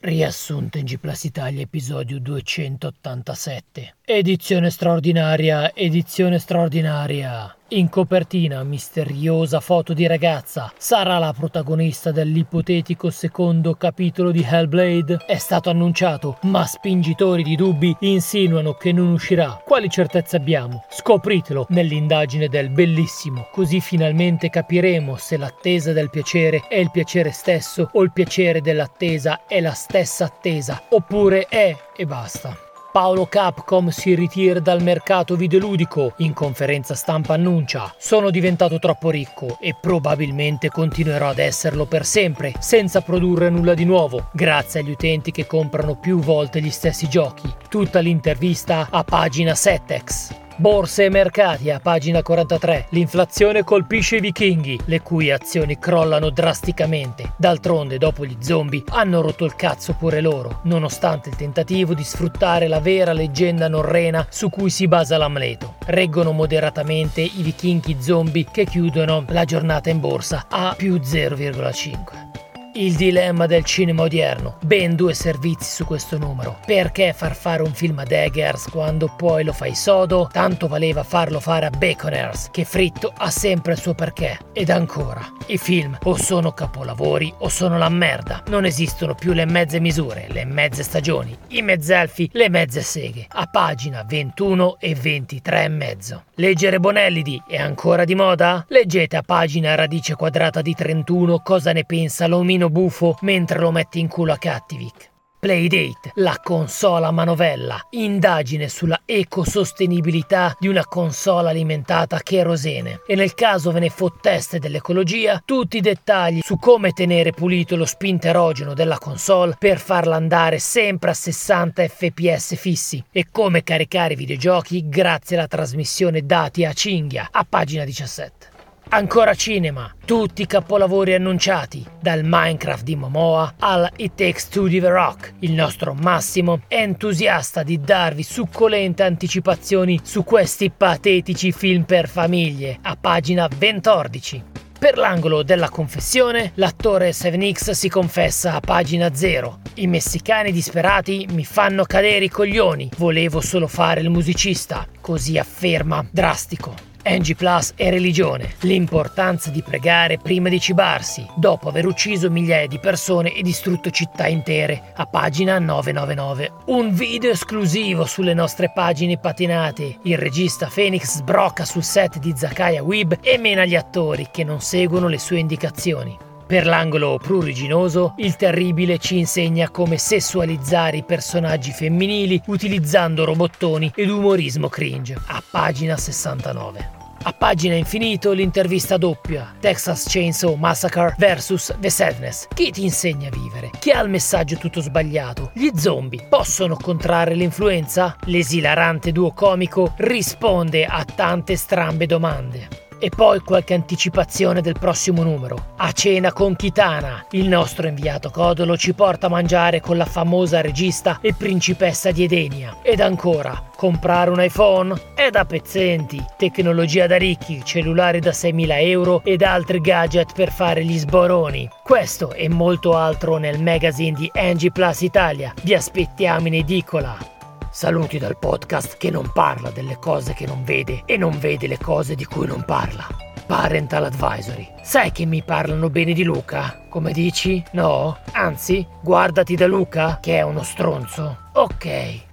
Riassunto in G Plus Italia episodio 287. Edizione straordinaria, edizione straordinaria. In copertina, misteriosa foto di ragazza. Sarà la protagonista dell'ipotetico secondo capitolo di Hellblade? È stato annunciato, ma spingitori di dubbi insinuano che non uscirà. Quali certezze abbiamo? Scopritelo nell'indagine del bellissimo, così finalmente capiremo se l'attesa del piacere è il piacere stesso o il piacere dell'attesa è la stessa attesa, oppure è e basta. Paolo Capcom si ritira dal mercato videoludico. In conferenza stampa annuncia: Sono diventato troppo ricco e probabilmente continuerò ad esserlo per sempre, senza produrre nulla di nuovo, grazie agli utenti che comprano più volte gli stessi giochi. Tutta l'intervista a pagina Setex. Borse e mercati a pagina 43. L'inflazione colpisce i vichinghi, le cui azioni crollano drasticamente. D'altronde, dopo gli zombie, hanno rotto il cazzo pure loro, nonostante il tentativo di sfruttare la vera leggenda norrena su cui si basa l'Amleto. Reggono moderatamente i vichinghi zombie che chiudono la giornata in borsa a più 0,5. Il dilemma del cinema odierno. Ben due servizi su questo numero. Perché far fare un film ad Eggers quando poi lo fai sodo? Tanto valeva farlo fare a Baconers, che fritto ha sempre il suo perché. Ed ancora, i film o sono capolavori o sono la merda. Non esistono più le mezze misure, le mezze stagioni, i mezzelfi, le mezze seghe. A pagina 21 e 23 e mezzo. Leggere Bonellidi è ancora di moda? Leggete a pagina radice quadrata di 31 cosa ne pensa l'omino buffo mentre lo metti in culo a Cattivic. Playdate, la console a manovella, indagine sulla ecosostenibilità di una console alimentata a cherosene e nel caso ve ne fotteste dell'ecologia, tutti i dettagli su come tenere pulito lo spinterogeno della console per farla andare sempre a 60 fps fissi e come caricare i videogiochi grazie alla trasmissione dati a cinghia a pagina 17. Ancora cinema, tutti i capolavori annunciati, dal Minecraft di Momoa al It Takes Two di The Rock. Il nostro Massimo è entusiasta di darvi succolente anticipazioni su questi patetici film per famiglie, a pagina 14. Per l'angolo della confessione, l'attore 7X si confessa a pagina 0. I messicani disperati mi fanno cadere i coglioni, volevo solo fare il musicista, così afferma drastico. NG Plus e religione, l'importanza di pregare prima di cibarsi, dopo aver ucciso migliaia di persone e distrutto città intere, a pagina 999. Un video esclusivo sulle nostre pagine patinate. Il regista Phoenix sbrocca sul set di Zakaya Weeb e mena gli attori che non seguono le sue indicazioni. Per l'angolo pruriginoso, il terribile ci insegna come sessualizzare i personaggi femminili utilizzando robottoni ed umorismo cringe, a pagina 69. A pagina infinito l'intervista doppia Texas Chainsaw Massacre vs The Sadness. Chi ti insegna a vivere? Chi ha il messaggio tutto sbagliato? Gli zombie possono contrarre l'influenza? L'esilarante duo comico risponde a tante strambe domande. E poi qualche anticipazione del prossimo numero. A cena con Kitana, il nostro inviato Codolo ci porta a mangiare con la famosa regista e principessa di Edenia. Ed ancora, comprare un iPhone? È da pezzenti. Tecnologia da ricchi, cellulari da 6.000 euro ed altri gadget per fare gli sboroni. Questo e molto altro nel magazine di Angie Plus Italia. Vi aspettiamo in edicola. Saluti dal podcast che non parla delle cose che non vede e non vede le cose di cui non parla. Parental Advisory. Sai che mi parlano bene di Luca? Come dici? No? Anzi, guardati da Luca, che è uno stronzo. Ok.